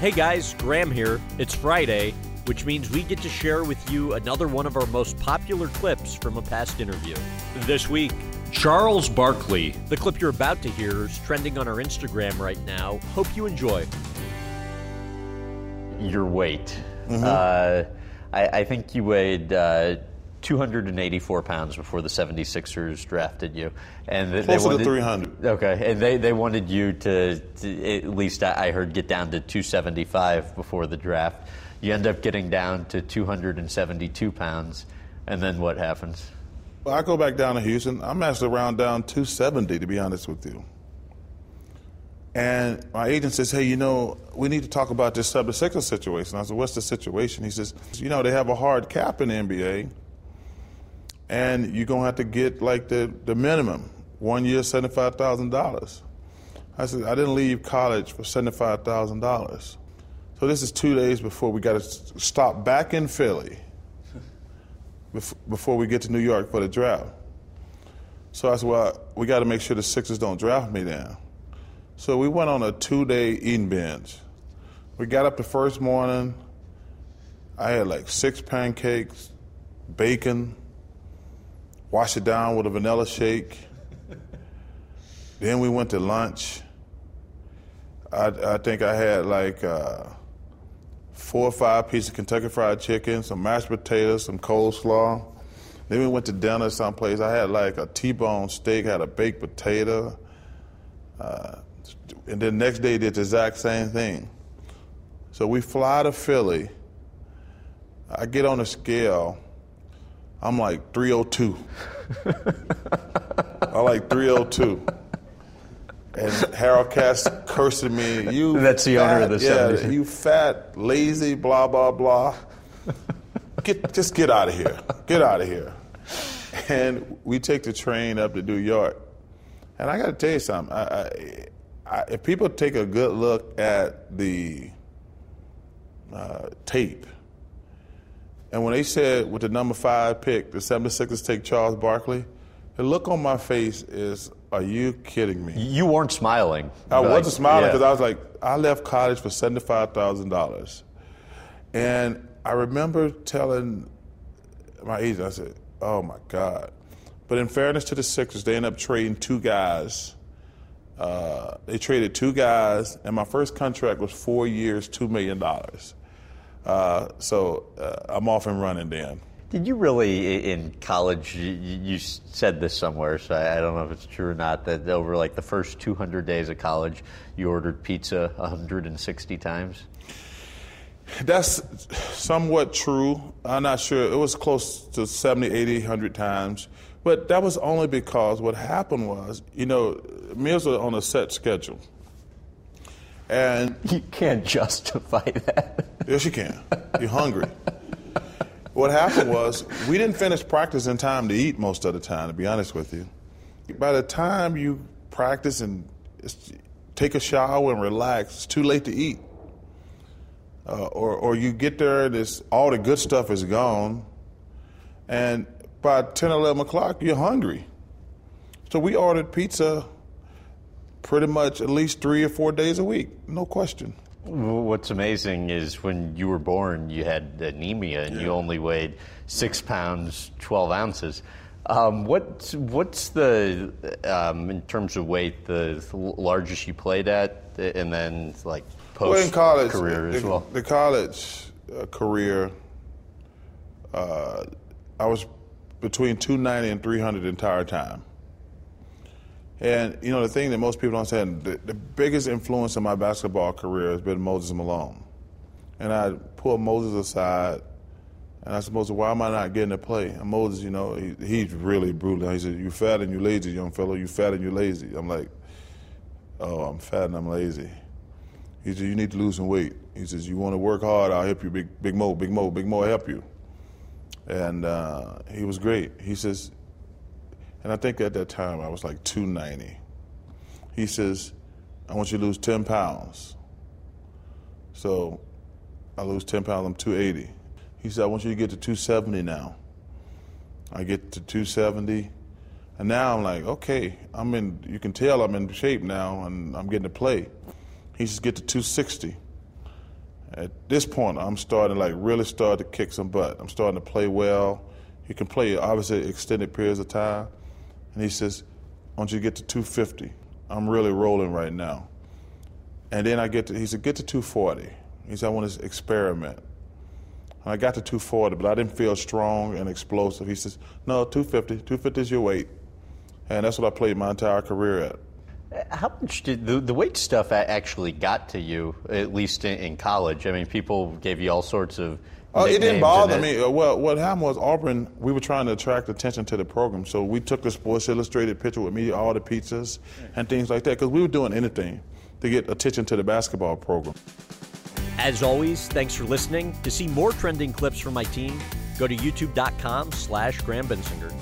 Hey guys, Graham here. It's Friday, which means we get to share with you another one of our most popular clips from a past interview. This week, Charles Barkley. The clip you're about to hear is trending on our Instagram right now. Hope you enjoy. Your weight. Uh, I, I think you weighed uh, 284 pounds before the 76ers drafted you. And th- Closer to wanted, 300. Okay, and they, they wanted you to, to, at least I I heard, get down to 275 before the draft. You end up getting down to 272 pounds, and then what happens? Well, I go back down to Houston. I'm actually around down 270, to be honest with you. And my agent says, hey, you know, we need to talk about this 76er situation. I said, what's the situation? He says, you know, they have a hard cap in the NBA, and you're to have to get like the, the minimum, one year, $75,000. I said, I didn't leave college for $75,000. So this is two days before we got to stop back in Philly before we get to New York for the draft. So I said, well, we got to make sure the Sixers don't draft me down. So we went on a two-day eating binge. We got up the first morning. I had like six pancakes, bacon, washed it down with a vanilla shake. then we went to lunch. I, I think I had like uh, four or five pieces of Kentucky Fried Chicken, some mashed potatoes, some coleslaw. Then we went to dinner someplace. I had like a T-bone steak, had a baked potato, uh, and then next day did the exact same thing. So we fly to Philly. I get on the scale. I'm like 302. I like 302. And Harold Katz cursing me. You That's the owner of fat- the yeah, 76. you fat, lazy, blah blah blah. Get just get out of here. Get out of here. And we take the train up to New York. And I got to tell you something. I, I, I, if people take a good look at the uh, tape, and when they said with the number five pick, the 76ers take Charles Barkley, the look on my face is, are you kidding me? You weren't smiling. I Like, wasn't smiling yeah. because I was like, I left college for seventy-five thousand dollars, and I remember telling my agent, I said, "Oh my God!" But in fairness to the Sixers, they ended up trading two guys. Uh, they traded two guys, and my first contract was four years, two million dollars. Uh, so uh, I'm off and running then. Did you really, in college, you, said this somewhere, so I I don't know if it's true or not, that over like the first 200 days of college, you ordered pizza 160 times? That's somewhat true. I'm not sure. It was close to 70, 80, 100 times. But that was only because what happened was, you know, meals are on a set schedule. And You can't justify that. Yes, you can. You're hungry. what happened was, we didn't finish practice in time to eat most of the time, to be honest with you. By the time you practice and take a shower and relax, it's too late to eat. Uh, or, or you get there it's, all the good stuff is gone, and by 10, 11 o'clock, you're hungry. So we ordered pizza pretty much at least three or four days a week, no question. What's amazing is when you were born, you had anemia and you only weighed six pounds, 12 ounces. Um, what's, what's the, um, in terms of weight, the largest you played at, and then like post well, in college, career the, as well? The college uh, career, uh, I was between 290 and 300 the entire time. And you know the thing that most people don't understand, the, the biggest influence in my basketball career has been Moses Malone. And I pulled Moses aside, and I said, Moses, why am I not getting to play? And Moses, you know, he, he's really brutal. He said, "You fat and you lazy, young fellow. You fat and you lazy." I'm like, "Oh, I'm fat and I'm lazy." He said, "You need to lose some weight." He says, "You want to work hard? I'll help you, Big Big Mo, Big Mo, Big Mo, help you." And uh, he was great. He says, and I think at that time I was like 290. He says, "I want you to lose 10 pounds." So I lose 10 pounds. I'm 280. He said, "I want you to get to 270 now." I get to 270, and now I'm like, okay, I'm in. You can tell I'm in shape now, and I'm getting to play. He says, "Get to 260." At this point, I'm starting like really start to kick some butt. I'm starting to play well. You can play obviously extended periods of time. And he says, want you get to 250. I'm really rolling right now. And then I get to, he said, get to 240. He said, I want to experiment. And I got to 240, but I didn't feel strong and explosive. He says, no, 250. 250 is your weight. And that's what I played my entire career at. How much did the, the weight stuff actually got to you, at least in, in college? I mean, people gave you all sorts of. Oh, it didn't bother me. Uh, well, what happened was Auburn. We were trying to attract attention to the program, so we took the Sports Illustrated picture with me, all the pizzas and things like that, because we were doing anything to get attention to the basketball program. As always, thanks for listening. To see more trending clips from my team, go to youtube.com slash Graham Bensinger.